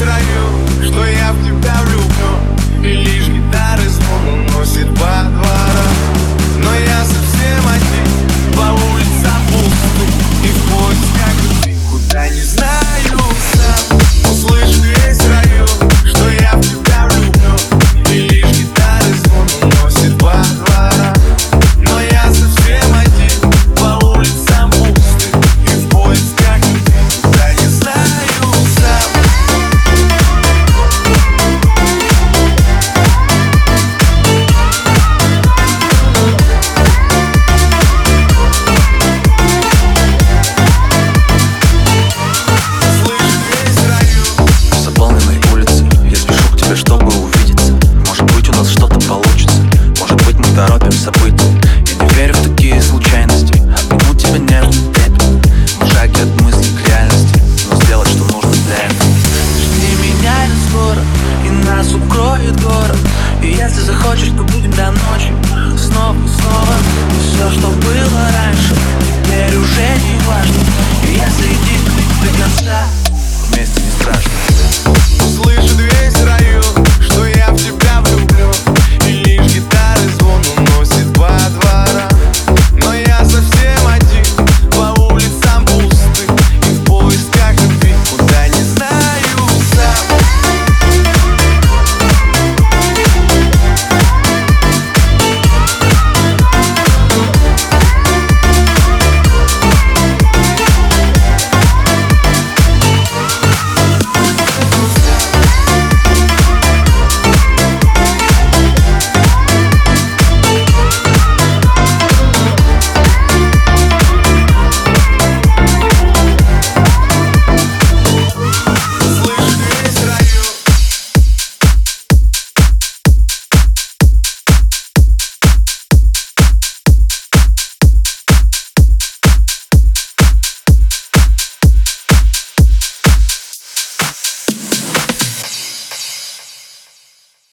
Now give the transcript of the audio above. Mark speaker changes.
Speaker 1: весь что я в тебя влюблю, И лишь гитары звон уносит по дворам Но я совсем один, по улицам пустым И в поисках любви куда не знаю
Speaker 2: целует город. И если захочешь, то будем до ночи. Снова, снова. Все, что было раньше.